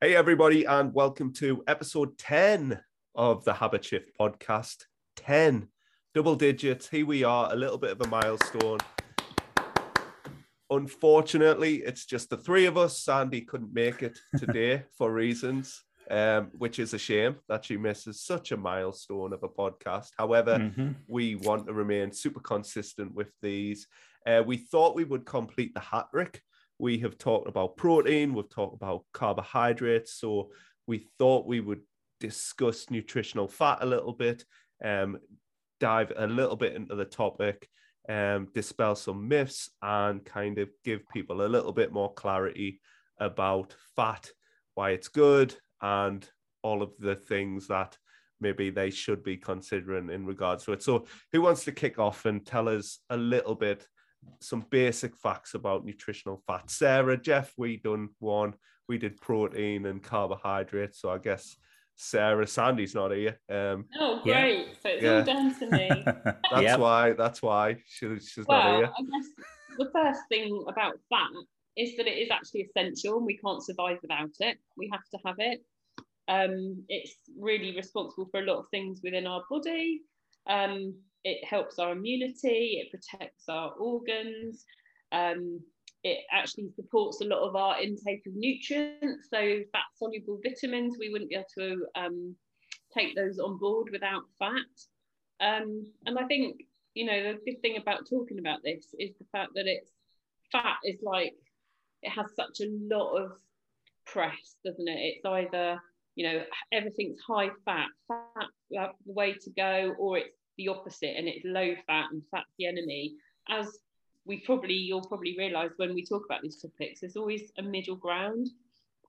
Hey, everybody, and welcome to episode 10 of the Habit Shift podcast. 10 double digits. Here we are, a little bit of a milestone. Unfortunately, it's just the three of us. Sandy couldn't make it today for reasons, um, which is a shame that she misses such a milestone of a podcast. However, Mhm. we want to remain super consistent with these. Uh, we thought we would complete the hat trick. We have talked about protein, we've talked about carbohydrates. So we thought we would discuss nutritional fat a little bit, um, dive a little bit into the topic, um, dispel some myths, and kind of give people a little bit more clarity about fat, why it's good, and all of the things that maybe they should be considering in regards to it. So, who wants to kick off and tell us a little bit, some basic facts about nutritional fat? Sarah, Jeff, we done one. We did protein and carbohydrates. So, I guess Sarah, Sandy's not here. Um, Oh, Yeah. great. So it's Yeah. all down to me. that's Yep. why. That's why she, she's not here. I guess the first thing about fat is that it is actually essential and we can't survive without it. We have to have it. Um, it's really responsible for a lot of things within our body. Um, it helps our immunity, it protects our organs. Um, it actually supports a lot of our intake of nutrients. So, fat soluble vitamins, we wouldn't be able to um, take those on board without fat. Um, and I think, you know, the good thing about talking about this is the fact that it's fat is like, it has such a lot of press, doesn't it? It's either, you know, everything's high fat, fat the way to go, or it's the opposite and it's low fat and fat's the enemy. As we probably, you'll probably realize when we talk about these topics, there's always a middle ground,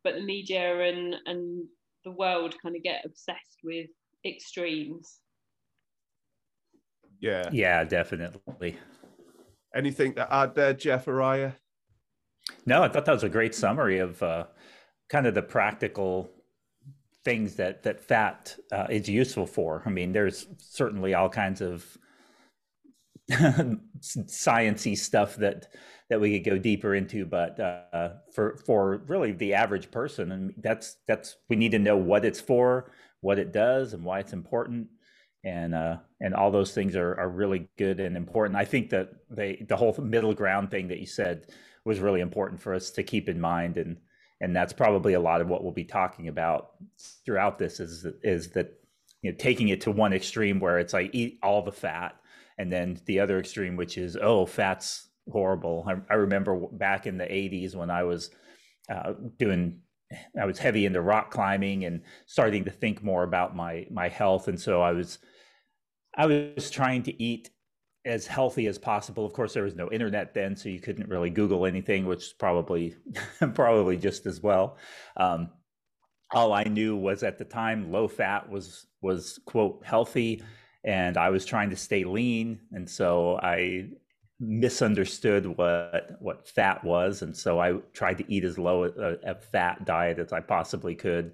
but the media and, and the world kind of get obsessed with extremes. Yeah. yeah, definitely. Anything to add there, Jeff Araya? No, I thought that was a great summary of uh, kind of the practical things that that fat uh, is useful for. I mean, there's certainly all kinds of sciency stuff that that we could go deeper into, but uh, for for really the average person, and that's that's we need to know what it's for, what it does, and why it's important. And uh, and all those things are, are really good and important. I think that they the whole middle ground thing that you said was really important for us to keep in mind and and that's probably a lot of what we'll be talking about throughout this is is that you know taking it to one extreme where it's like eat all the fat and then the other extreme which is oh fat's horrible. I, I remember back in the 80s when i was uh, doing i was heavy into rock climbing and starting to think more about my my health. And so i was i was trying to eat as healthy as possible. Of course, there was no internet then, so you couldn't really Google anything, which is probably probably just as well. Um, all I knew was at the time low fat was was quote healthy, and I was trying to stay lean, and so I misunderstood what what fat was, and so I tried to eat as low a, a fat diet as I possibly could.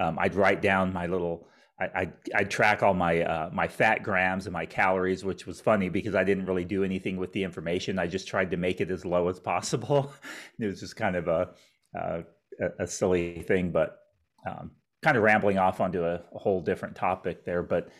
Um, I'd write down my little I, I track all my uh, my fat grams and my calories, which was funny because I didn't really do anything with the information. I just tried to make it as low as possible. it was just kind of a uh, a silly thing, but um, kind of rambling off onto a, a whole different topic there. But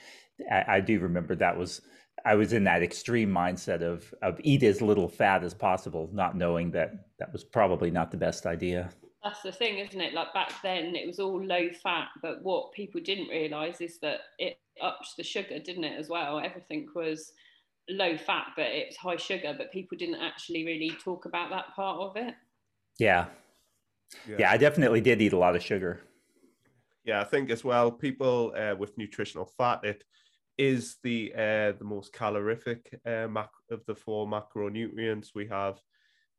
I, I do remember that was I was in that extreme mindset of of eat as little fat as possible, not knowing that that was probably not the best idea. That's the thing, isn't it? Like back then, it was all low fat, but what people didn't realize is that it upped the sugar, didn't it, as well? Everything was low fat, but it's high sugar, but people didn't actually really talk about that part of it. Yeah. Yeah, I definitely did eat a lot of sugar. Yeah, I think as well, people uh, with nutritional fat, it is the uh, the most calorific uh, mac- of the four macronutrients. We have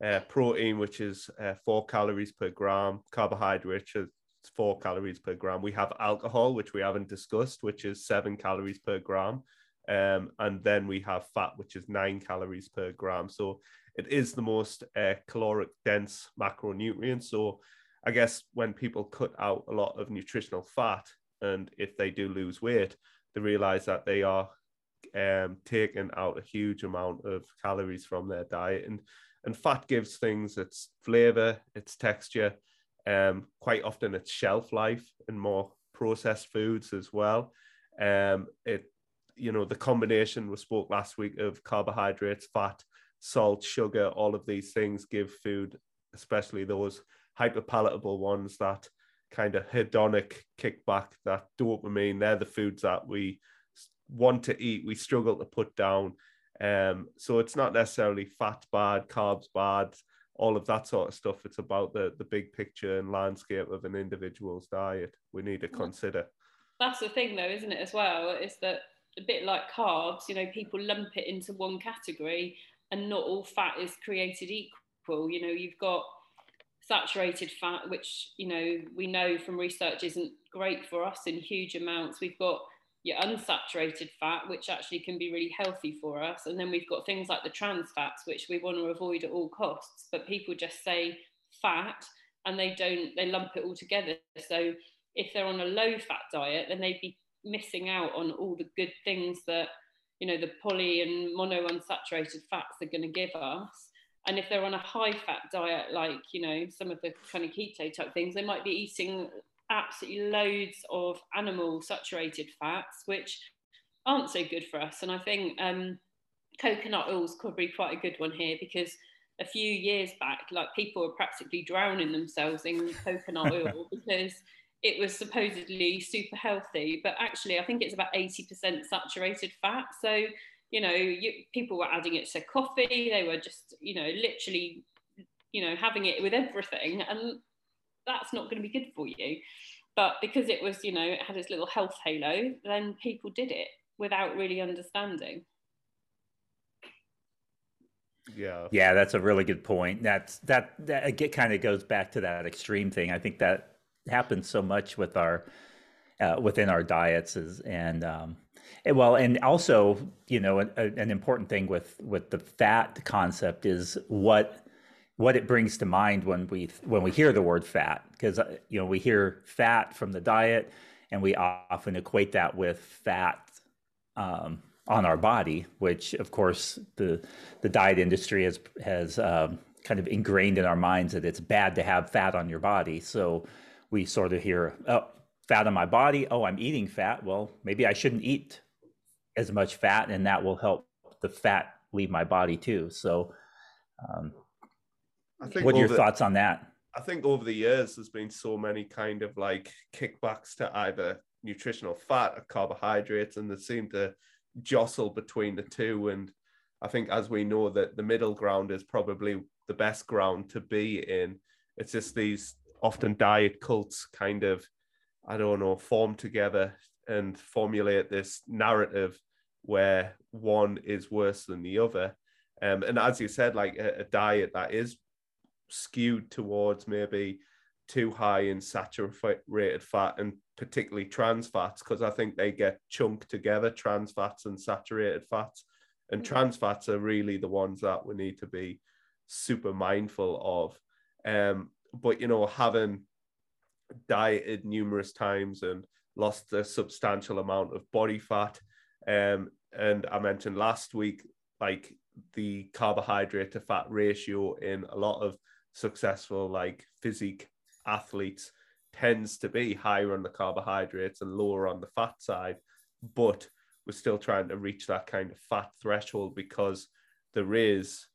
uh, protein, which is uh, four calories per gram, carbohydrate, which is four calories per gram. We have alcohol, which we haven't discussed, which is seven calories per gram. Um, and then we have fat, which is nine calories per gram. So it is the most uh, caloric dense macronutrient. So I guess when people cut out a lot of nutritional fat, and if they do lose weight, they realize that they are um, taking out a huge amount of calories from their diet. And and fat gives things its flavor, its texture, Um, quite often it's shelf life and more processed foods as well. Um, it, you know, the combination we spoke last week of carbohydrates, fat, salt, sugar, all of these things give food, especially those hyperpalatable ones that kind of hedonic kickback, that dopamine, they're the foods that we want to eat, we struggle to put down. Um, so it's not necessarily fat bad, carbs bad, all of that sort of stuff. It's about the the big picture and landscape of an individual's diet. We need to consider. That's the thing, though, isn't it? As well, is that a bit like carbs. You know, people lump it into one category, and not all fat is created equal. You know, you've got saturated fat, which you know we know from research isn't great for us in huge amounts. We've got your unsaturated fat, which actually can be really healthy for us. And then we've got things like the trans fats, which we want to avoid at all costs. But people just say fat and they don't, they lump it all together. So if they're on a low fat diet, then they'd be missing out on all the good things that, you know, the poly and mono unsaturated fats are going to give us. And if they're on a high fat diet, like, you know, some of the kind of keto type things, they might be eating absolutely loads of animal saturated fats, which aren't so good for us. And I think um, coconut oil is probably quite a good one here because a few years back, like people were practically drowning themselves in coconut oil because it was supposedly super healthy, but actually, I think it's about 80% saturated fat. So, you know, you, people were adding it to coffee, they were just, you know, literally, you know, having it with everything. And that's not going to be good for you. But because it was, you know, it had its little health halo, then people did it without really understanding. Yeah. Yeah, that's a really good point. That's that that it kind of goes back to that extreme thing. I think that happens so much with our uh, within our diets is and um, and well and also you know a, an important thing with with the fat concept is what what it brings to mind when we when we hear the word fat because uh, you know we hear fat from the diet and we often equate that with fat um, on our body which of course the the diet industry has has um, kind of ingrained in our minds that it's bad to have fat on your body. So we sort of hear oh fat on my body? Oh i'm eating fat. Well maybe i shouldn't eat as much fat and that will help the fat leave my body too. So um, I think what are your the, thoughts on that? I think over the years, there's been so many kind of like kickbacks to either nutritional fat or carbohydrates, and they seem to jostle between the two. And I think, as we know, that the middle ground is probably the best ground to be in. It's just these often diet cults kind of, I don't know, form together and formulate this narrative where one is worse than the other. Um, and as you said, like a, a diet that is skewed towards maybe too high in saturated fat and particularly trans fats because I think they get chunked together, trans fats and saturated fats. And mm-hmm. trans fats are really the ones that we need to be super mindful of. Um, but you know, having dieted numerous times and lost a substantial amount of body fat. Um, and I mentioned last week, like the carbohydrate to fat ratio in a lot of successful like physique athletes tends to be higher on the carbohydrates and lower on the fat side but we're still trying to reach that kind of fat threshold because there is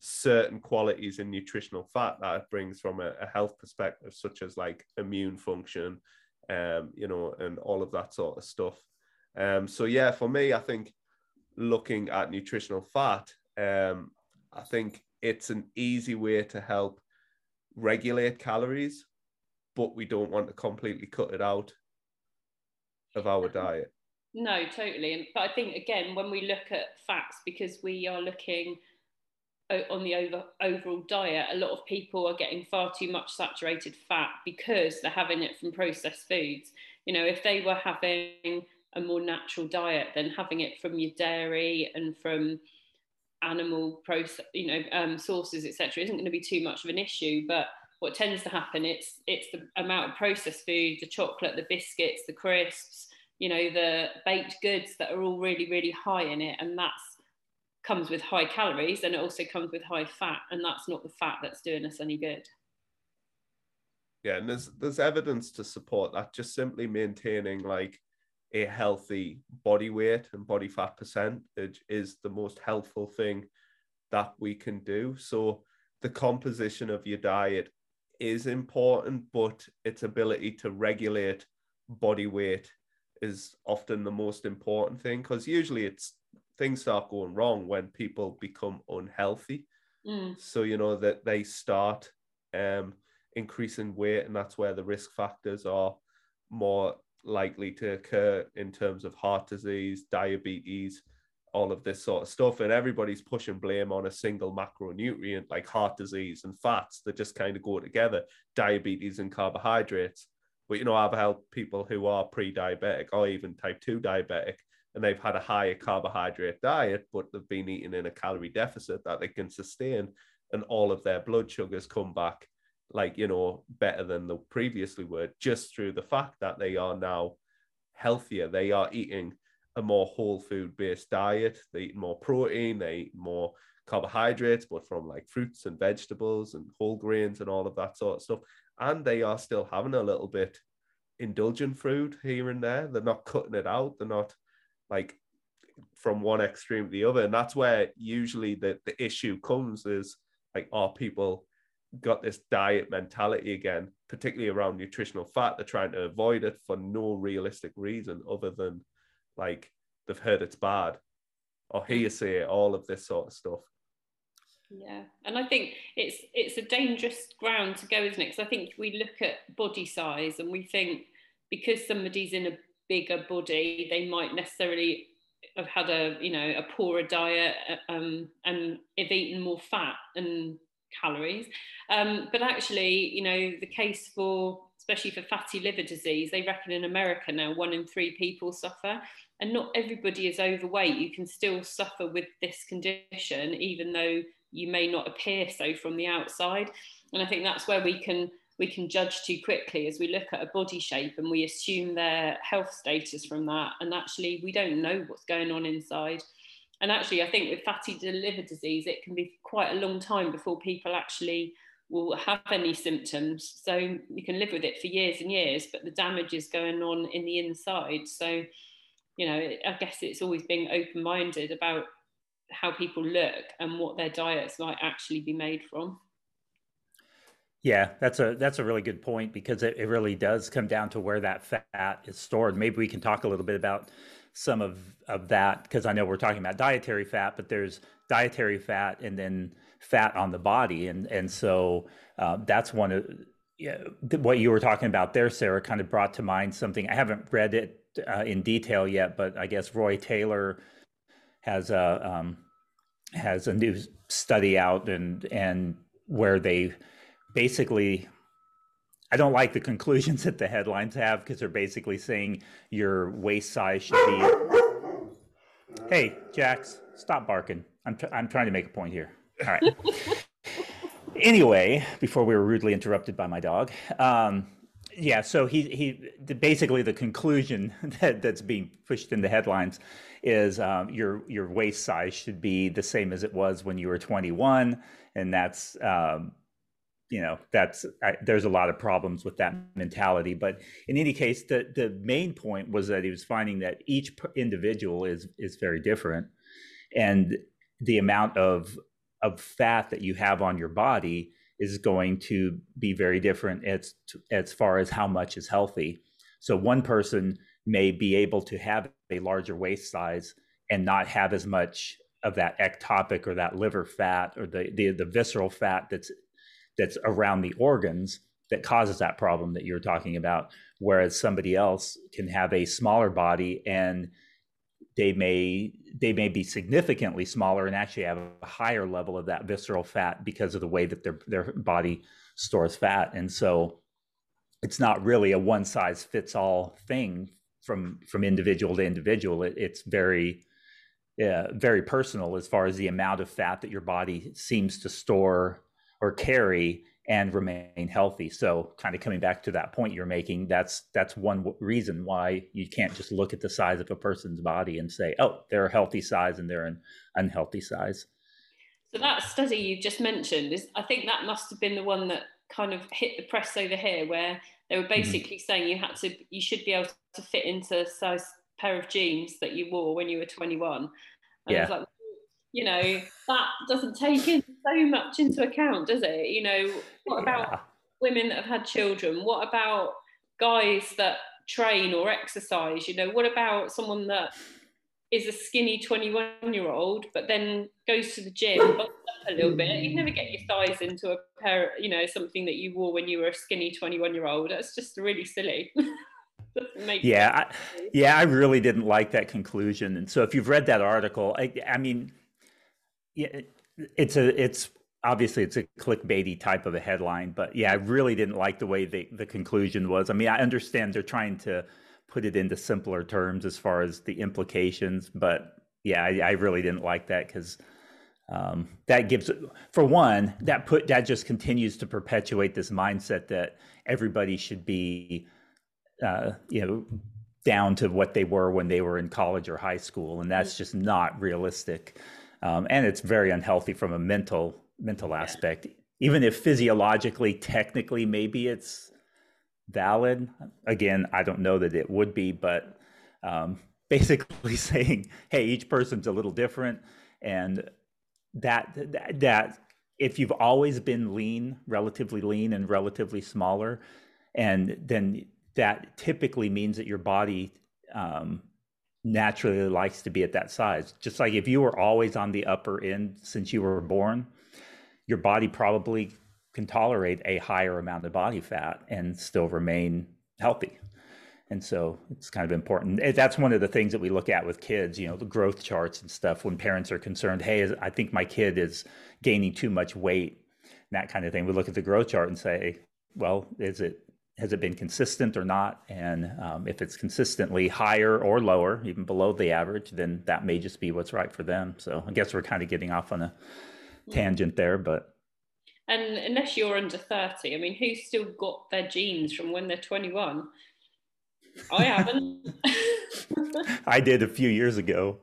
certain qualities in nutritional fat that it brings from a, a health perspective such as like immune function um you know and all of that sort of stuff. Um so yeah for me i think looking at nutritional fat um i think it's an easy way to help regulate calories, but we don't want to completely cut it out of our diet. No, totally. And but I think again, when we look at fats, because we are looking on the over, overall diet, a lot of people are getting far too much saturated fat because they're having it from processed foods. You know, if they were having a more natural diet, then having it from your dairy and from animal process, you know, um, sources, etc., isn't going to be too much of an issue. But what tends to happen, it's it's the amount of processed food, the chocolate, the biscuits, the crisps, you know, the baked goods that are all really, really high in it, and that's comes with high calories, and it also comes with high fat, and that's not the fat that's doing us any good. Yeah, and there's there's evidence to support that. Just simply maintaining like a healthy body weight and body fat percentage is the most helpful thing that we can do. So the composition of your diet is important, but its ability to regulate body weight is often the most important thing because usually it's things start going wrong when people become unhealthy. Mm. So you know that they start um, increasing weight, and that's where the risk factors are more likely to occur in terms of heart disease, diabetes, all of this sort of stuff. And everybody's pushing blame on a single macronutrient like heart disease and fats that just kind of go together, diabetes and carbohydrates. But you know, I've helped people who are pre-diabetic or even type 2 diabetic, and they've had a higher carbohydrate diet, but they've been eating in a calorie deficit that they can sustain, and all of their blood sugars come back like you know better than they previously were just through the fact that they are now healthier. They are eating a more whole food based diet. They eat more protein they eat more carbohydrates but from like fruits and vegetables and whole grains and all of that sort of stuff. And they are still having a little bit indulgent food here and there. They're not cutting it out. They're not like from one extreme to the other. And that's where usually the, the issue comes is like are people got this diet mentality again, particularly around nutritional fat. They're trying to avoid it for no realistic reason other than like they've heard it's bad or hearsay, all of this sort of stuff. Yeah, and I think it's it's a dangerous ground to go, isn't it? Because I think we look at body size and we think because somebody's in a bigger body, they might necessarily have had a you know a poorer diet um, and have eaten more fat and calories. Um, but actually, you know, the case for, especially for fatty liver disease, they reckon in America now one in three people suffer. And not everybody is overweight. You can still suffer with this condition, even though you may not appear so from the outside. And I think that's where we can we can judge too quickly as we look at a body shape and we assume their health status from that. And actually, we don't know what's going on inside. And actually, I think with fatty liver disease, it can be quite a long time before people actually will have any symptoms. So you can live with it for years and years, but the damage is going on in the inside. So, you know, I guess it's always being open minded about how people look and what their diets might actually be made from. Yeah, that's a that's a really good point because it, it really does come down to where that fat is stored. Maybe we can talk a little bit about some of of that because I know we're talking about dietary fat, but there's dietary fat and then fat on the body, and and so uh, that's one of yeah, what you were talking about there, Sarah, kind of brought to mind something. I haven't read it uh, in detail yet, but I guess Roy Taylor has a um, has a new study out and and where they basically I don't like the conclusions that the headlines have because they're basically saying your waist size should be. Hey, Jax, stop barking. I'm, I'm trying to make a point here. All right. anyway, before we were rudely interrupted by my dog. Um, yeah, so he he basically the conclusion that, that's being pushed in the headlines is um, your your waist size should be the same as it was when you were 21, and that's um, you know that's I, there's a lot of problems with that mentality. But in any case the the main point was that he was finding that each individual is is very different. And the amount of of fat that you have on your body is going to be very different as as far as how much is healthy. So one person may be able to have a larger waist size and not have as much of that ectopic or that liver fat or the, the the visceral fat that's that's around the organs that causes that problem that you're talking about whereas somebody else can have a smaller body and they may they may be significantly smaller and actually have a higher level of that visceral fat because of the way that their their body stores fat. And so it's not really a one size fits all thing from from individual to individual. It, it's very very personal as far as the amount of fat that your body seems to store or carry and remain healthy. So kind of coming back to that point you're making, that's that's one w- reason why you can't just look at the size of a person's body and say, "Oh, they're a healthy size and they're an unhealthy size." So that study you just mentioned is I think that must have been the one that kind of hit the press over here where they were mm-hmm. basically mm-hmm. saying you had to you should be able to fit into a size pair of jeans that you wore when you were 21 and yeah. I was like you know that doesn't take in so much into account does it? You know what about yeah. women that have had children? What about guys that train or exercise? You know what about someone that is a skinny 21 year old but then goes to the gym up a little bit? You never get your thighs into a pair you know something that you wore when you were a skinny 21 year old that's just really silly. Yeah I, yeah i really didn't like that conclusion. And so if you've read that article i, I mean yeah, it's a it's obviously it's a clickbaity type of a headline, but yeah, I really didn't like the way the the conclusion was. I mean, I understand they're trying to put it into simpler terms as far as the implications, but yeah, I, I really didn't like that because um, that gives, for one, that put that just continues to perpetuate this mindset that everybody should be, uh, you know, down to what they were when they were in college or high school, and that's just not realistic um, and it's very unhealthy from a mental mental aspect. Even if physiologically, technically, maybe it's valid. Again, I don't know that it would be, but um, basically saying, "Hey, each person's a little different," and that that, that if you've always been lean, relatively lean, and relatively smaller, and then that typically means that your body um, naturally likes to be at that size. Just like if you were always on the upper end since you were born, your body probably can tolerate a higher amount of body fat and still remain healthy. And so it's kind of important. That's one of the things that we look at with kids, you know, the growth charts and stuff when parents are concerned, hey, I think my kid is gaining too much weight, and that kind of thing. We look at the growth chart and say, well, is it has it been consistent or not? And um, if it's consistently higher or lower, even below the average, then that may just be what's right for them. So I guess we're kind of getting off on a tangent there, but. And unless you're under 30, I mean, who's still got their genes from when they're 21? I haven't. I did a few years ago,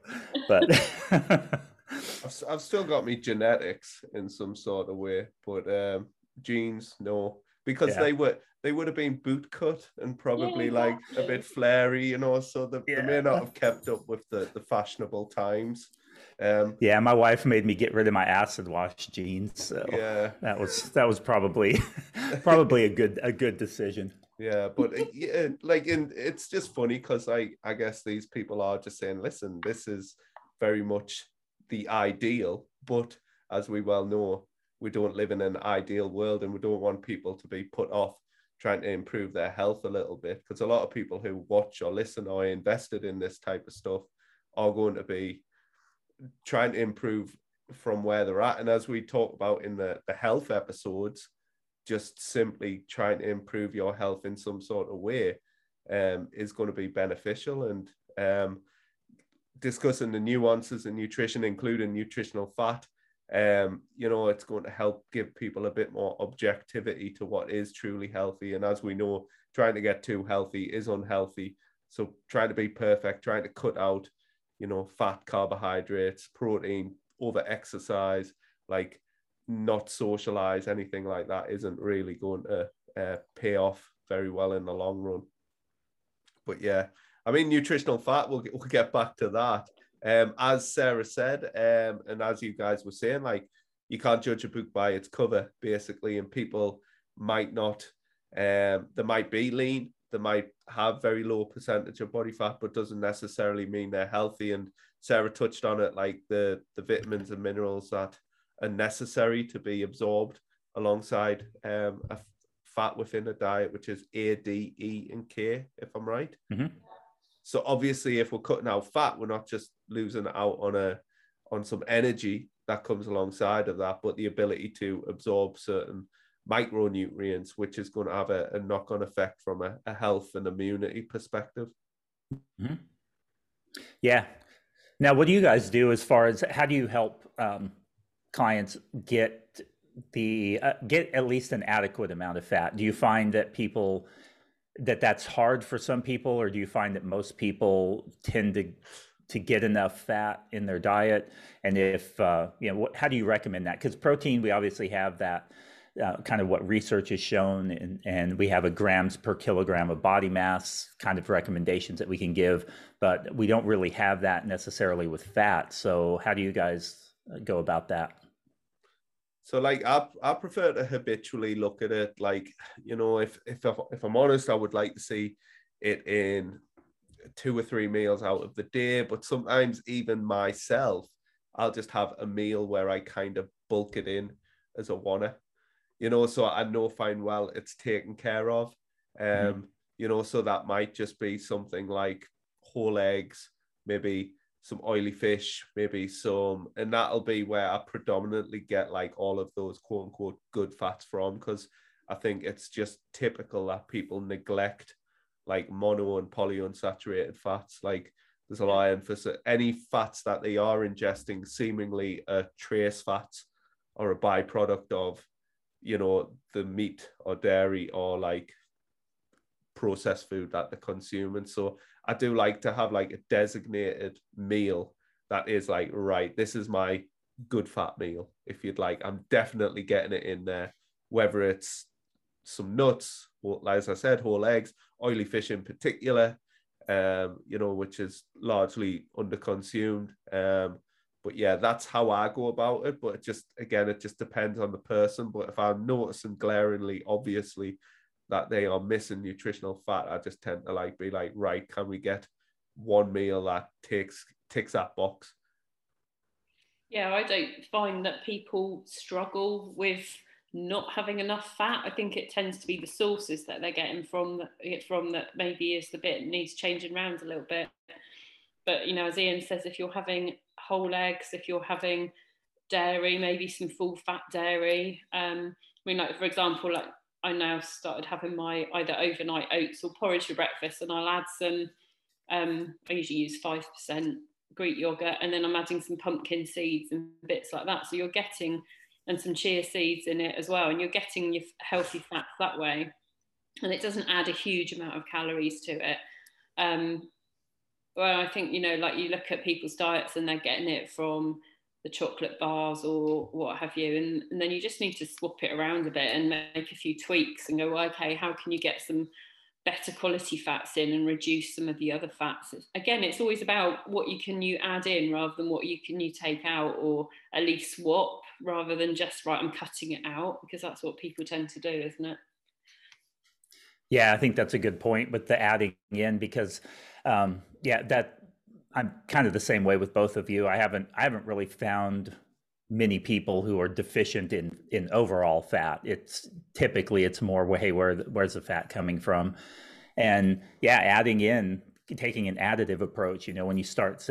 but. I've, I've still got me genetics in some sort of way, but um, genes, no because yeah. they were they would have been boot cut and probably yeah, like a bit flary, you know. So they, yeah. they, may not have kept up with the, the fashionable times. Um, yeah, my wife made me get rid of my acid wash jeans, so yeah, that was that was probably probably a good a good decision. Yeah, but yeah, like, in it's just funny because I I guess these people are just saying, listen, this is very much the ideal, but as we well know, we don't live in an ideal world and we don't want people to be put off trying to improve their health a little bit because a lot of people who watch or listen or invested in this type of stuff are going to be trying to improve from where they're at. And as we talk about in the, the health episodes just simply trying to improve your health in some sort of way um, is going to be beneficial. And um, discussing the nuances in nutrition including nutritional fat um, you know, it's going to help give people a bit more objectivity to what is truly healthy. And as we know, trying to get too healthy is unhealthy. So trying to be perfect, trying to cut out, you know, fat, carbohydrates, protein, over exercise, like not socialize, anything like that isn't really going to uh, pay off very well in the long run. But yeah, I mean, nutritional fat, we'll we'll get back to that. Um, as Sarah said, um, and as you guys were saying, like you can't judge a book by its cover, basically, and people might not. Um, they might be lean, they might have very low percentage of body fat, but doesn't necessarily mean they're healthy. And Sarah touched on it, like the the vitamins and minerals that are necessary to be absorbed alongside um, a fat within a diet, which is A, D, E, and K, if I'm right. Mm-hmm. So obviously, if we're cutting out fat, we're not just losing out on a on some energy that comes alongside of that, but the ability to absorb certain micronutrients, which is going to have a, a knock-on effect from a, a, health and immunity perspective. Mm-hmm. Yeah. Now, what do you guys do as far as how do you help um, clients get the uh, get at least an adequate amount of fat? Do you find that people that that's hard for some people, or do you find that most people tend to to get enough fat in their diet? And if uh, you know, what, how do you recommend that? Because protein, we obviously have that uh, kind of what research has shown, and, and we have a grams per kilogram of body mass kind of recommendations that we can give, but we don't really have that necessarily with fat. So, how do you guys uh, go about that? So, like, I, I prefer to habitually look at it like, you know, if if if I'm honest, I would like to see it in two or three meals out of the day, but sometimes even myself, I'll just have a meal where I kind of bulk it in as a wanna you know, so I know fine well it's taken care of. Mm-hmm. Um, mm you know, so that might just be something like whole eggs, maybe some oily fish, maybe some, and that'll be where I predominantly get like all of those quote unquote good fats from because I think it's just typical that people neglect like mono and polyunsaturated fats. Like there's a lot of emphasis. Any fats that they are ingesting seemingly a trace fats or a byproduct of you know the meat or dairy or like processed food that they're consuming so i do like to have like a designated meal that is like right this is my good fat meal if you'd like i'm definitely getting it in there whether it's some nuts as i said whole eggs oily fish in particular um you know which is largely underconsumed um but yeah, that's how I go about it. But it just again, it just depends on the person. But if I'm noticing glaringly, obviously, that they are missing nutritional fat, I just tend to like be like, right, can we get one meal that takes ticks that box? Yeah, I don't find that people struggle with not having enough fat. I think it tends to be the sources that they're getting from it from that maybe is the bit needs changing around a little bit. But you know, as Ian says, if you're having whole eggs, if you're having dairy, maybe some full fat dairy. Um, I mean, like for example, like I now started having my either overnight oats or porridge for breakfast, and I'll add some. Um, I usually use five percent Greek yogurt, and then I'm adding some pumpkin seeds and bits like that. So you're getting and some chia seeds in it as well, and you're getting your healthy fats that way, and it doesn't add a huge amount of calories to it. Um, well, I think, you know, like you look at people's diets and they're getting it from the chocolate bars or what have you. And, and then you just need to swap it around a bit and make a few tweaks and go, well, okay, how can you get some better quality fats in and reduce some of the other fats? Again, it's always about what you can you add in rather than what you can you take out or at least swap rather than just, right, I'm cutting it out because that's what people tend to do, isn't it? Yeah, I think that's a good point with the adding in because um, yeah, that I'm kind of the same way with both of you. I haven't I haven't really found many people who are deficient in in overall fat. It's typically it's more hey where where's the fat coming from, and yeah, adding in taking an additive approach. You know, when you start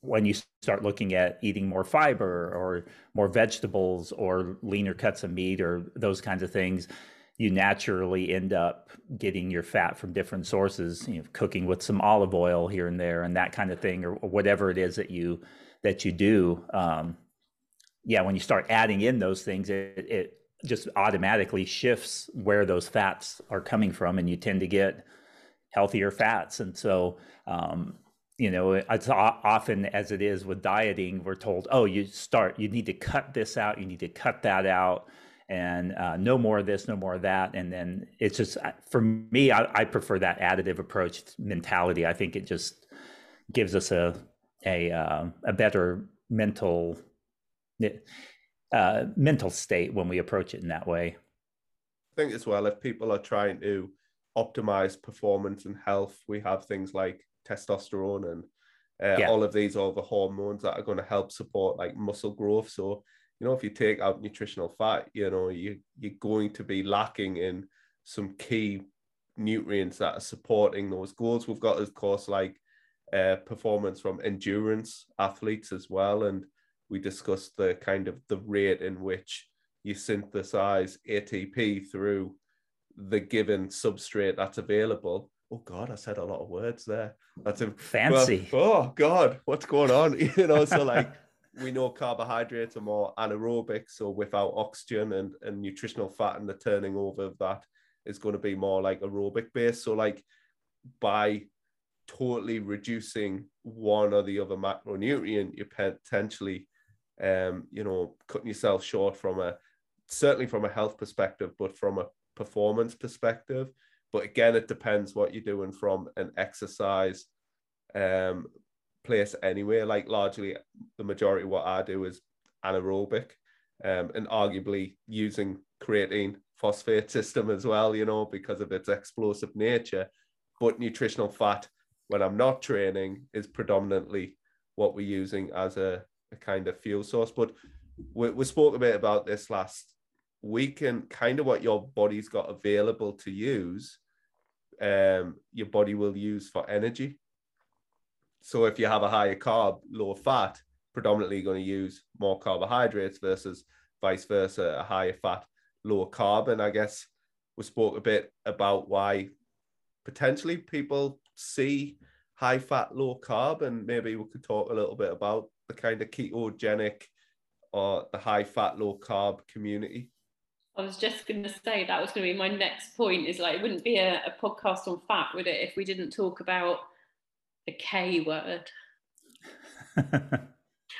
when you start looking at eating more fiber or more vegetables or leaner cuts of meat or those kinds of things you naturally end up getting your fat from different sources you know cooking with some olive oil here and there and that kind of thing or, whatever it is that you that you do. Um, yeah when you start adding in those things it, it just automatically shifts where those fats are coming from and you tend to get healthier fats. And so um, you know it's often as it is with dieting we're told oh you start you need to cut this out you need to cut that out and uh, no more of this, no more of that. And then it's just for me, I, I, prefer that additive approach mentality. I think it just gives us a a uh, a better mental uh, mental state when we approach it in that way. I think as well, if people are trying to optimize performance and health, we have things like testosterone and uh, yeah. all of these other hormones that are going to help support like muscle growth. So you know, if you take out nutritional fat, you know, you you're going to be lacking in some key nutrients that are supporting those goals. We've got, of course, like uh, performance from endurance athletes as well, and we discussed the kind of the rate in which you synthesize ATP through the given substrate that's available. Oh God, I said a lot of words there. That's a, fancy. Well, oh God, what's going on? You know, so like we know carbohydrates are more anaerobic, so without oxygen and, and nutritional fat and the turning over of that is going to be more like aerobic based. So like by totally reducing one or the other macronutrient, you're potentially um, you know, cutting yourself short from a certainly from a health perspective, but from a performance perspective. But again, it depends what you're doing from an exercise um, place anyway. Like largely, the majority of what I do is anaerobic, um, and arguably using creatine phosphate system as well. You know, because of its explosive nature. But nutritional fat, when I'm not training, is predominantly what we're using as a, a kind of fuel source. But we, we spoke a bit about this last week can kind of what your body's got available to use, um, your body will use for energy. So if you have a higher carb, lower fat, predominantly going to use more carbohydrates versus vice versa, a higher fat, lower carb. And I guess we spoke a bit about why potentially people see high fat, low carb, and maybe we could talk a little bit about the kind of ketogenic or the high fat, low carb community. I was just going to say that was going to be my next point. Is like it wouldn't be a, a podcast on fat, would it, if we didn't talk about the K word?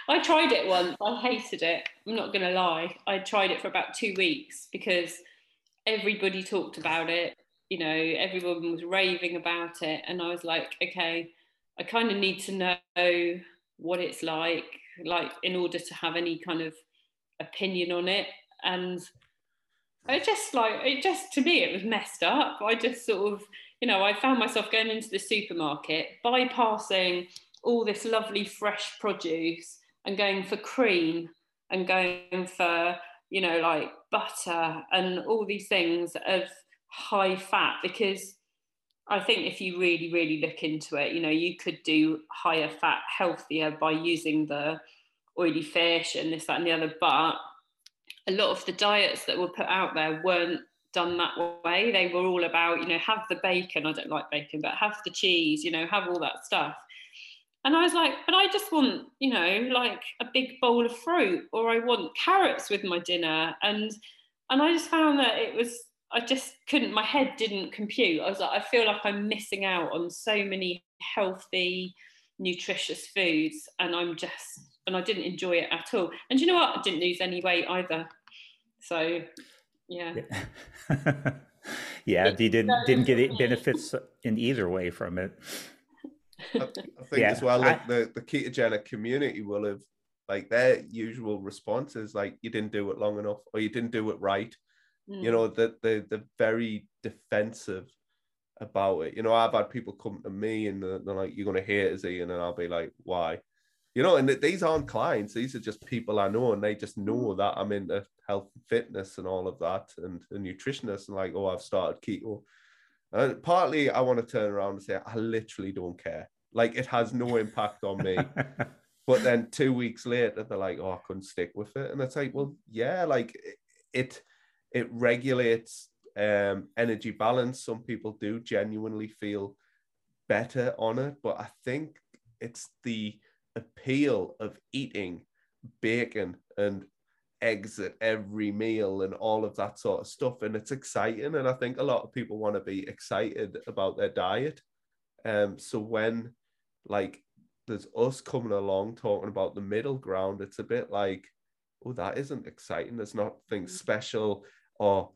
I tried it once. I hated it. I'm not going to lie. I tried it for about two weeks because everybody talked about it. You know, everyone was raving about it, and I was like, okay, I kind of need to know what it's like, like in order to have any kind of opinion on it. And it just like it just to me it was messed up. I just sort of you know I found myself going into the supermarket bypassing all this lovely fresh produce and going for cream and going for you know like butter and all these things of high fat because I think if you really really look into it you know you could do higher fat healthier by using the oily fish and this that and the other but a lot of the diets that were put out there weren't done that way. They were all about, you know, have the bacon. I don't like bacon, but have the cheese, you know, have all that stuff. And I was like, but I just want, you know, like a big bowl of fruit, or I want carrots with my dinner. And and I just found that it was, I just couldn't, my head didn't compute. I was like, I feel like I'm missing out on so many healthy, nutritious foods. And I'm just, and I didn't enjoy it at all. And you know what? I didn't lose any weight either. So, yeah. yeah, you didn't didn't get benefits in either way from it. I, I think yeah, as well, like I, the the ketogenic community will have like their usual responses, like you didn't do it long enough or you didn't do it right. Mm. You know that they, they're very defensive about it. You know, I've had people come to me and they're, they're like, "You're gonna hate us, Ian," and I'll be like, "Why?" You know, and these aren't clients; these are just people I know, and they just know that I'm into health and fitness and all of that, and a nutritionist, and like, oh, I've started keto. And partly, I want to turn around and say, I literally don't care. Like, it has no impact on me. but then two weeks later, they're like, oh, I couldn't stick with it, and it's like, well, yeah, like it, it regulates um, energy balance. Some people do genuinely feel better on it, but I think it's the appeal of eating bacon and eggs at every meal and all of that sort of stuff. And it's exciting. And i think a lot of people want to be excited about their diet. Um so when like there's us coming along talking about the middle ground it's a bit like oh that isn't exciting. There's nothing mm. special or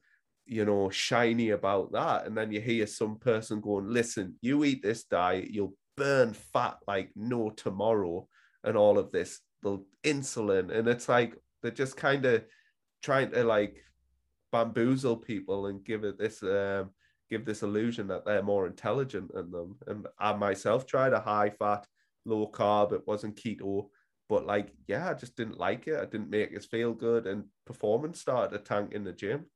you know shiny about that. And then you hear some person going listen you eat this diet you'll burn fat like no tomorrow and all of this the insulin. And it's like they're just kind of trying to like bamboozle people and give it this um give this illusion that they're more intelligent than them. And i myself tried a high fat low carb. It wasn't keto but like yeah i just didn't like it. I didn't make us feel good. And performance started to tank in the gym.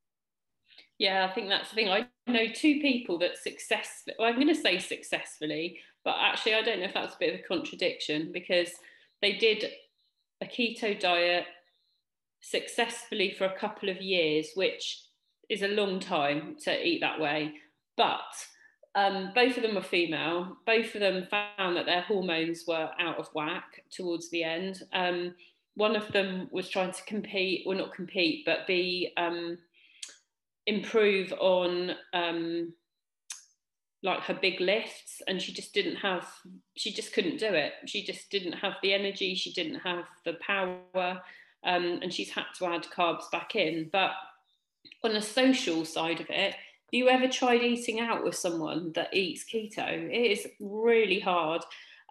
Yeah, I think that's the thing. I know two people that success. Well, I'm going to say successfully, but actually, I don't know if that's a bit of a contradiction because they did a keto diet successfully for a couple of years, which is a long time to eat that way. But um, both of them were female. Both of them found that their hormones were out of whack towards the end. Um, one of them was trying to compete, or not compete, but be um, improve on um, like her big lifts and she just didn't have she just couldn't do it she just didn't have the energy she didn't have the power um, and she's had to add carbs back in. But on the social side of it, have you ever tried eating out with someone that eats keto? It is really hard.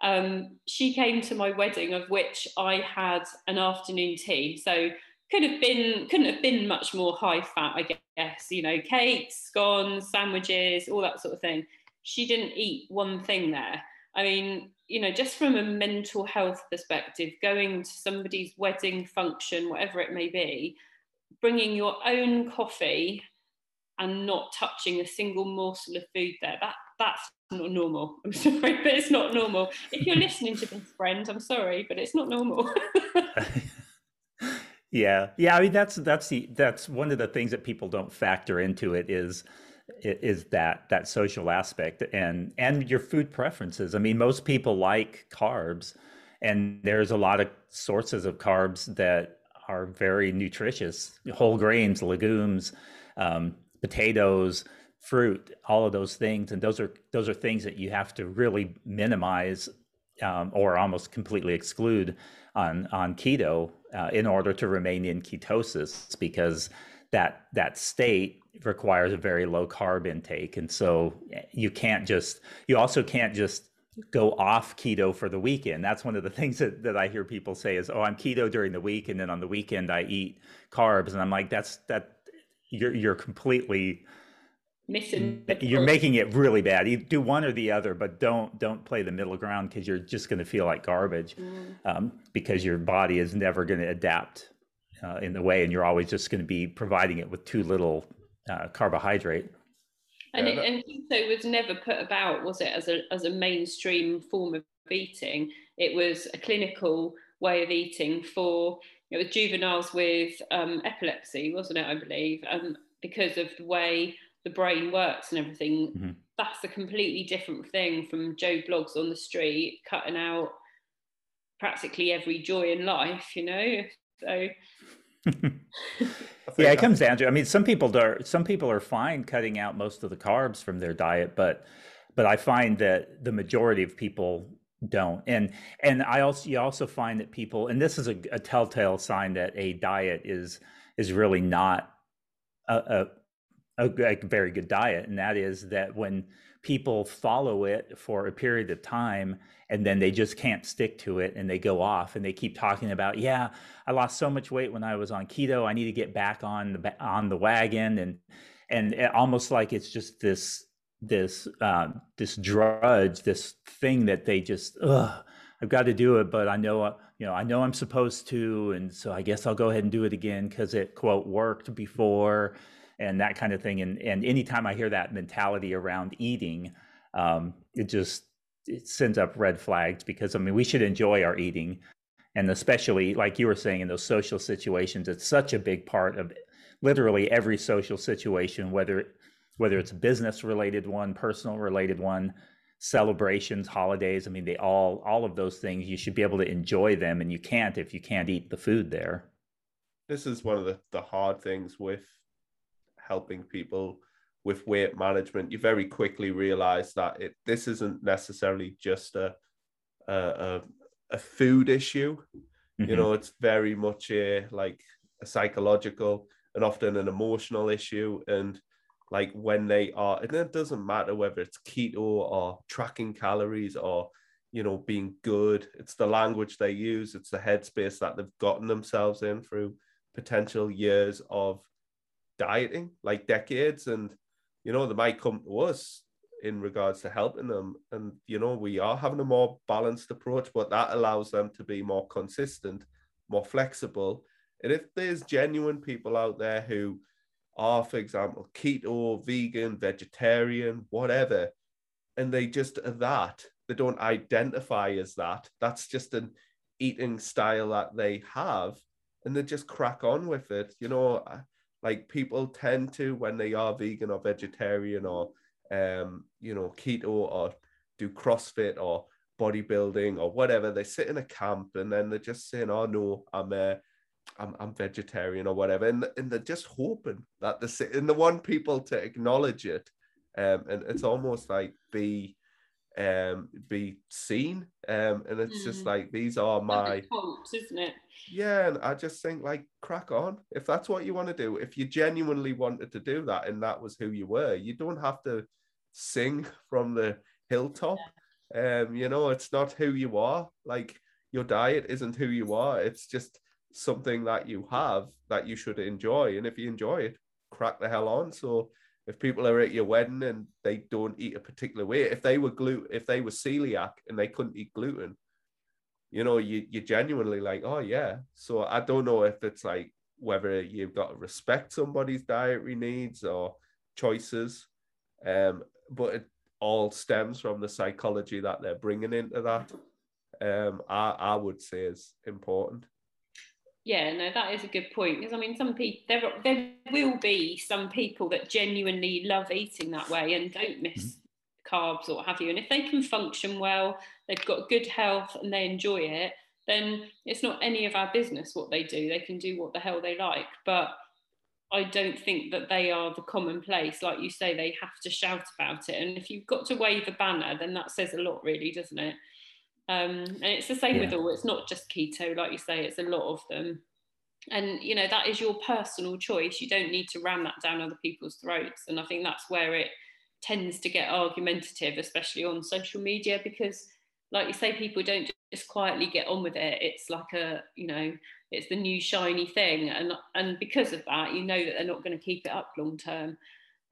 Um, she came to my wedding, of which I had an afternoon tea. So could have been couldn't have been much more high fat, I guess. You know, cakes, scones, sandwiches, all that sort of thing. She didn't eat one thing there. I mean, you know, just from a mental health perspective, going to somebody's wedding function, whatever it may be, bringing your own coffee and not touching a single morsel of food there, that that's not normal. I'm sorry, but it's not normal. If you're listening to this friend, I'm sorry, but it's not normal. yeah. Yeah. I mean that's that's the that's one of the things that people don't factor into it is is that that social aspect and and your food preferences. I mean, most people like carbs, and there's a lot of sources of carbs that are very nutritious: whole grains, legumes, um, potatoes, fruit, all of those things. And those are those are things that you have to really minimize um, or almost completely exclude on on keto uh, in order to remain in ketosis because that that state requires a very low carb intake. And so eh, you can't just you also can't just go off keto for the weekend. That's one of the things that, that i hear people say is oh i'm keto during the week and then on the weekend i eat carbs. And i'm like that's that you're you're completely missing you're making it really bad you do one or the other but don't don't play the middle ground because you're just going to feel like garbage mm. um, because your body is never going to adapt uh, in the way and you're always just going to be providing it with too little uh, carbohydrate. And, it, and keto was never put about, was it, as a, as a mainstream form of eating? It was a clinical way of eating for you know, juveniles with um, epilepsy, wasn't it, I believe? Um, because of the way the brain works and everything. Mm-hmm. That's a completely different thing from Joe Bloggs on the street, cutting out practically every joy in life, you know? So yeah, it comes down to. I mean, some people are some people are fine cutting out most of the carbs from their diet, but but I find that the majority of people don't. And and I also you also find that people, and this is a, a telltale sign that a diet is is really not a, a, a, a very good diet, and that is that when people follow it for a period of time and then they just can't stick to it and they go off and they keep talking about yeah i lost so much weight when i was on keto i need to get back on the on the wagon and and almost like it's just this this uh, this drudge this thing that they just ugh, i've got to do it but i know you know i know i'm supposed to and so i guess i'll go ahead and do it again because it quote worked before and that kind of thing. And and anytime I hear that mentality around eating, um, it just it sends up red flags because I mean we should enjoy our eating, and especially like you were saying in those social situations, it's such a big part of literally every social situation, whether whether it's a business related one, personal related one, celebrations, holidays. I mean, they all all of those things you should be able to enjoy them, and you can't if you can't eat the food there. This is one of the, the hard things with helping people with weight management, you very quickly realize that it this isn't necessarily just a a, a food issue. Mm-hmm. You know, it's very much a like a psychological and often an emotional issue. And like when they are, and it doesn't matter whether it's keto or tracking calories or you know being good. It's the language they use. It's the headspace that they've gotten themselves in through potential years of dieting, like decades, and you know they might come to us in regards to helping them, and you know we are having a more balanced approach, but that allows them to be more consistent, more flexible. And if there's genuine people out there who are, for example, keto, vegan, vegetarian, whatever, and they just are that, they don't identify as that. That's just an eating style that they have, and they just crack on with it. You know, like people tend to when they are vegan or vegetarian or um you know keto or do crossfit or bodybuilding or whatever they sit in a camp and then they're just saying oh no i'm uh, I'm, I'm vegetarian or whatever. And, and they're just hoping that the and the one people to acknowledge it um and it's almost like be um be seen. Um and it's mm. just like these are my hopes isn't it? Yeah and i just think like crack on. If that's what you want to do if you genuinely wanted to do that and that was who you were you don't have to sing from the hilltop. Yeah. um you know it's not who you are. Like your diet isn't who you are. It's just something that you have that you should enjoy. And if you enjoy it crack the hell on. So if people are at your wedding and they don't eat a particular way, if they were gluten, if they were celiac and they couldn't eat gluten, you know, you you genuinely like, oh yeah. So I don't know if it's like whether you've got to respect somebody's dietary needs or choices, um, but it all stems from the psychology that they're bringing into that. Um, I I would say is important yeah no that is a good point because i mean some people there there will be some people that genuinely love eating that way and don't miss mm-hmm. carbs or what have you and if they can function well they've got good health and they enjoy it then it's not any of our business what they do they can do what the hell they like but I don't think that they are the commonplace. Like you say, they have to shout about it. And if you've got to wave a banner, then that says a lot, really, doesn't it? Um, and it's the same yeah. with all, it's not just keto, like you say, it's a lot of them. And, you know, that is your personal choice. You don't need to ram that down other people's throats. And I think that's where it tends to get argumentative, especially on social media, because, like you say, people don't just quietly get on with it. It's like a, you know, it's the new shiny thing. And, and because of that, you know that they're not going to keep it up long term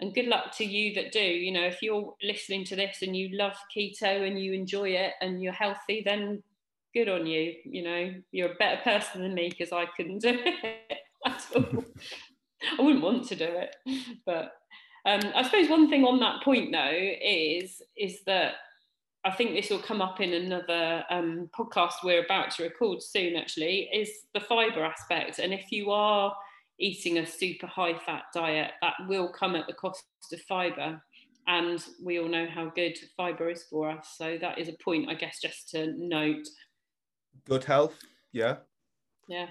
and good luck to you that do. You know if you're listening to this and you love keto and you enjoy it and you're healthy then good on you. You know you're a better person than me because i couldn't do it at all. I wouldn't want to do it. But um, i suppose one thing on that point though is is that i think this will come up in another um, podcast we're about to record soon actually is the fiber aspect. And if you are eating a super high fat diet, that will come at the cost of fiber. And we all know how good fiber is for us. So that is a point, I guess, just to note. Good health, yeah. Yeah.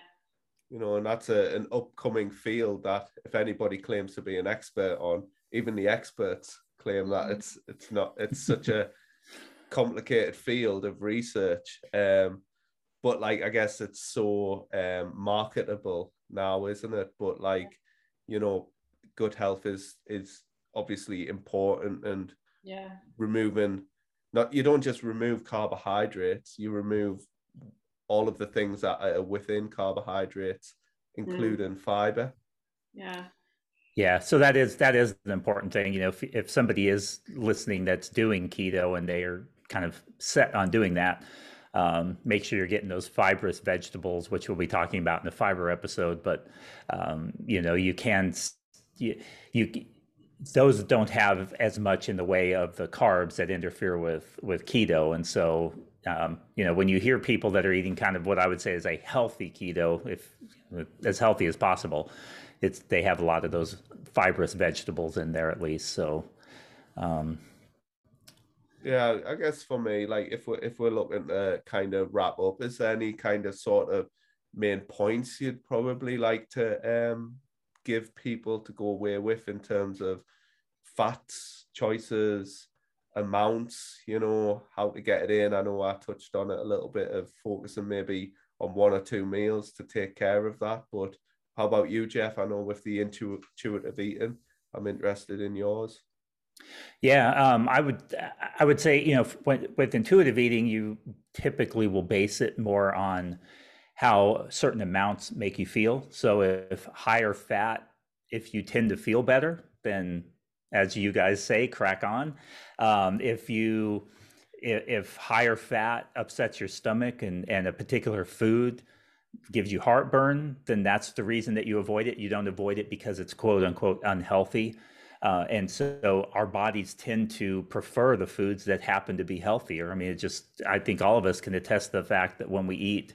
You know, and that's a, an upcoming field that if anybody claims to be an expert on, even the experts claim that mm. it's it's not it's such a complicated field of research. Um, but like I guess it's so um, marketable now, isn't it? But like, you know, good health is is obviously important and yeah, removing not you don't just remove carbohydrates, you remove all of the things that are within carbohydrates, including mm. fiber. Yeah. Yeah, so that is that is an important thing. You know, if if somebody is listening that's doing keto and they are kind of set on doing that, um, make sure you're getting those fibrous vegetables, which we'll be talking about in the fiber episode. But um, you know, you can you, you those don't have as much in the way of the carbs that interfere with with keto, and so um, you know when you hear people that are eating kind of what I would say is a healthy keto, if as healthy as possible, it's they have a lot of those fibrous vegetables in there at least. So um, yeah, I guess for me, like if we're if we're looking to kind of wrap up, is there any kind of sort of main points you'd probably like to um give people to go away with in terms of fats choices, amounts, you know, how to get it in? I know I touched on it a little bit of focusing maybe on one or two meals to take care of that. But how about you, Jeff? I know with the intuitive eating, I'm interested in yours. Yeah, um, I would I would say you know when, with intuitive eating, you typically will base it more on how certain amounts make you feel. So if higher fat, if you tend to feel better, then as you guys say, crack on. Um, if you if, if higher fat upsets your stomach and and a particular food gives you heartburn, then that's the reason that you avoid it. You don't avoid it because it's quote unquote unhealthy. Uh, and so our bodies tend to prefer the foods that happen to be healthier. I mean, it just, I think all of us can attest the fact that when we eat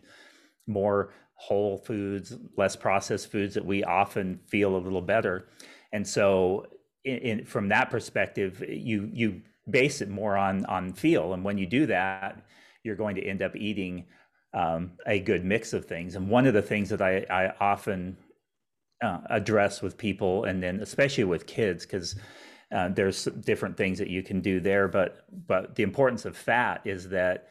more whole foods, less processed foods, that we often feel a little better. And so, in, in, from that perspective, you you base it more on on feel, and when you do that, you're going to end up eating um, a good mix of things. And one of the things that I, I often uh, address with people, and then especially with kids, because uh, there's different things that you can do there, but but the importance of fat is that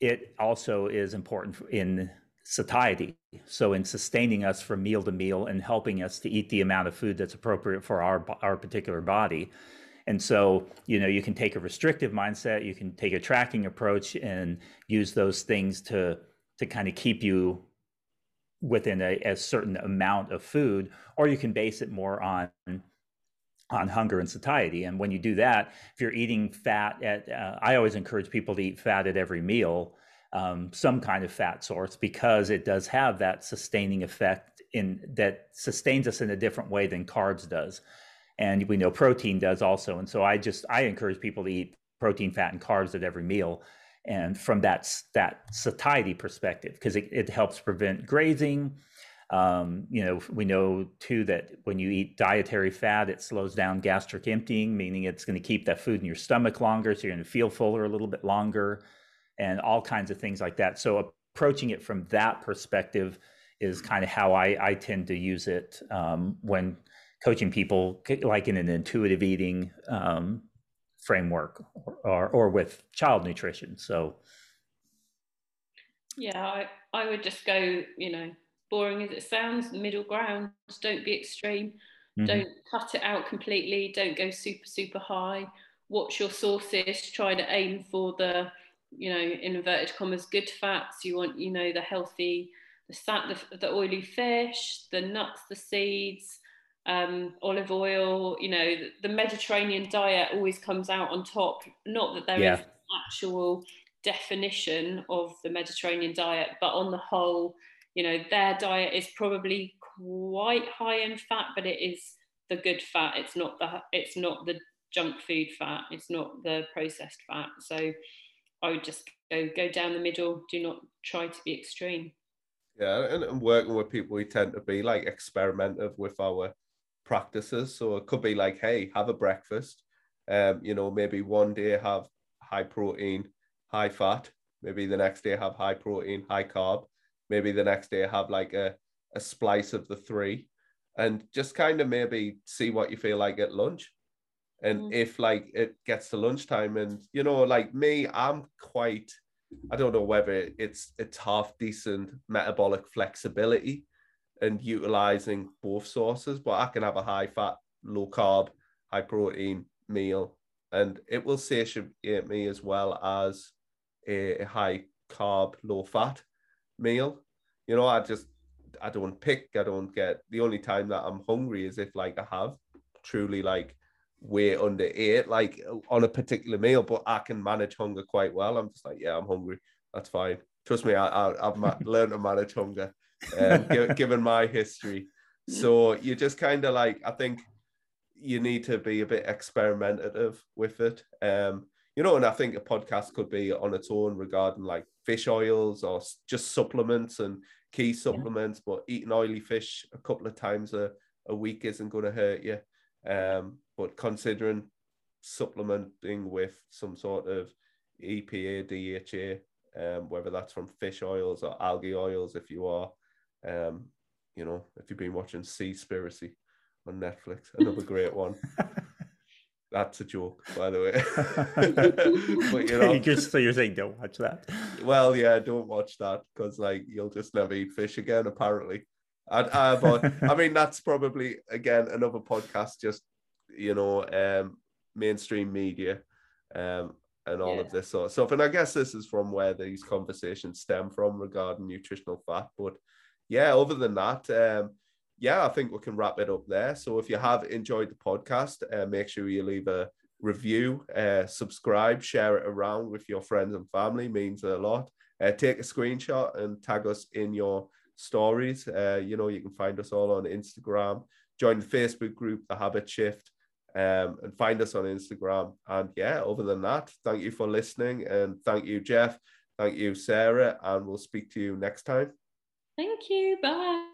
it also is important in satiety. So in sustaining us from meal to meal and helping us to eat the amount of food that's appropriate for our our particular body. And so, you know, you can take a restrictive mindset, you can take a tracking approach and use those things to to kind of keep you within a, a certain amount of food, or you can base it more on on hunger and satiety. And when you do that, if you're eating fat at, uh, I always encourage people to eat fat at every meal, um, some kind of fat source, because it does have that sustaining effect in that sustains us in a different way than carbs does. And we know protein does also. And so I just, I encourage people to eat protein, fat, and carbs at every meal. And from that, that satiety perspective, because it, it helps prevent grazing, um, you know, we know too that when you eat dietary fat, it slows down gastric emptying, meaning it's going to keep that food in your stomach longer. So you're going to feel fuller a little bit longer and all kinds of things like that. So approaching it from that perspective is kind of how I, I tend to use it um, when coaching people, like in an intuitive eating um, framework or, or, or with child nutrition. So, yeah, I, I would just go, you know, boring as it sounds, middle ground. Don't be extreme. Mm-hmm. Don't cut it out completely. Don't go super, super high. Watch your sources. Try to aim for the, you know, in inverted commas, good fats. You want, you know, the healthy, the the, the oily fish, the nuts, the seeds, um, olive oil. You know, the, the, Mediterranean diet always comes out on top. Not that there yeah. is actual definition of the Mediterranean diet, but on the whole, you know their diet is probably quite high in fat but it is the good fat it's not the it's not the junk food fat it's not the processed fat so i would just go go down the middle do not try to be extreme yeah and, and working with people we tend to be like experimental with our practices. So it could be like hey have a breakfast. Um you know maybe one day have high protein high fat. Maybe the next day have high protein high carb. Maybe the next day have like a, a splice of the three. And just kind of maybe see what you feel like at lunch. And mm. if like it gets to lunchtime and you know, like me, I'm quite I don't know whether it's it's half decent metabolic flexibility and utilizing both sources, but I can have a high fat, low carb, high protein meal, and it will satiate me as well as a, high carb, low fat meal. You know, I just I don't pick. I don't get. The only time that I'm hungry is if like I have truly like way under eight, like on a particular meal. But I can manage hunger quite well. I'm just like, yeah, I'm hungry. That's fine. Trust me, I, I have learned to manage hunger, um, given my history. So you just kind of like I think you need to be a bit experimentative with it. Um, you know, and I think a podcast could be on its own regarding like fish oils or just supplements and key supplements, yeah. but eating oily fish a couple of times a, a week isn't going to hurt you. Um, but considering supplementing with some sort of EPA, DHA, um, whether that's from fish oils or algae oils, if you are, um, you know, if you've been watching Seaspiracy on Netflix, another great one. That's a joke, by the way. but you know, just so you're saying, don't watch that. Well, yeah, don't watch that because like you'll just never eat fish again. Apparently, I, I, but, I mean that's probably again another podcast. Just you know, um, mainstream media, um, and all yeah. of this sort of stuff. And I guess this is from where these conversations stem from regarding nutritional fat. But yeah, other than that, um, yeah, I think we can wrap it up there. So if you have enjoyed the podcast, uh, make sure you leave a review, uh, subscribe, share it around with your friends and family. Means a lot. Uh, take a screenshot and tag us in your stories. Uh, you know, you can find us all on Instagram. Join the Facebook group, The Habit Shift, um, and find us on Instagram. And yeah, other than that, thank you for listening. And thank you, Jeff. Thank you, Sarah. And we'll speak to you next time. Thank you. Bye.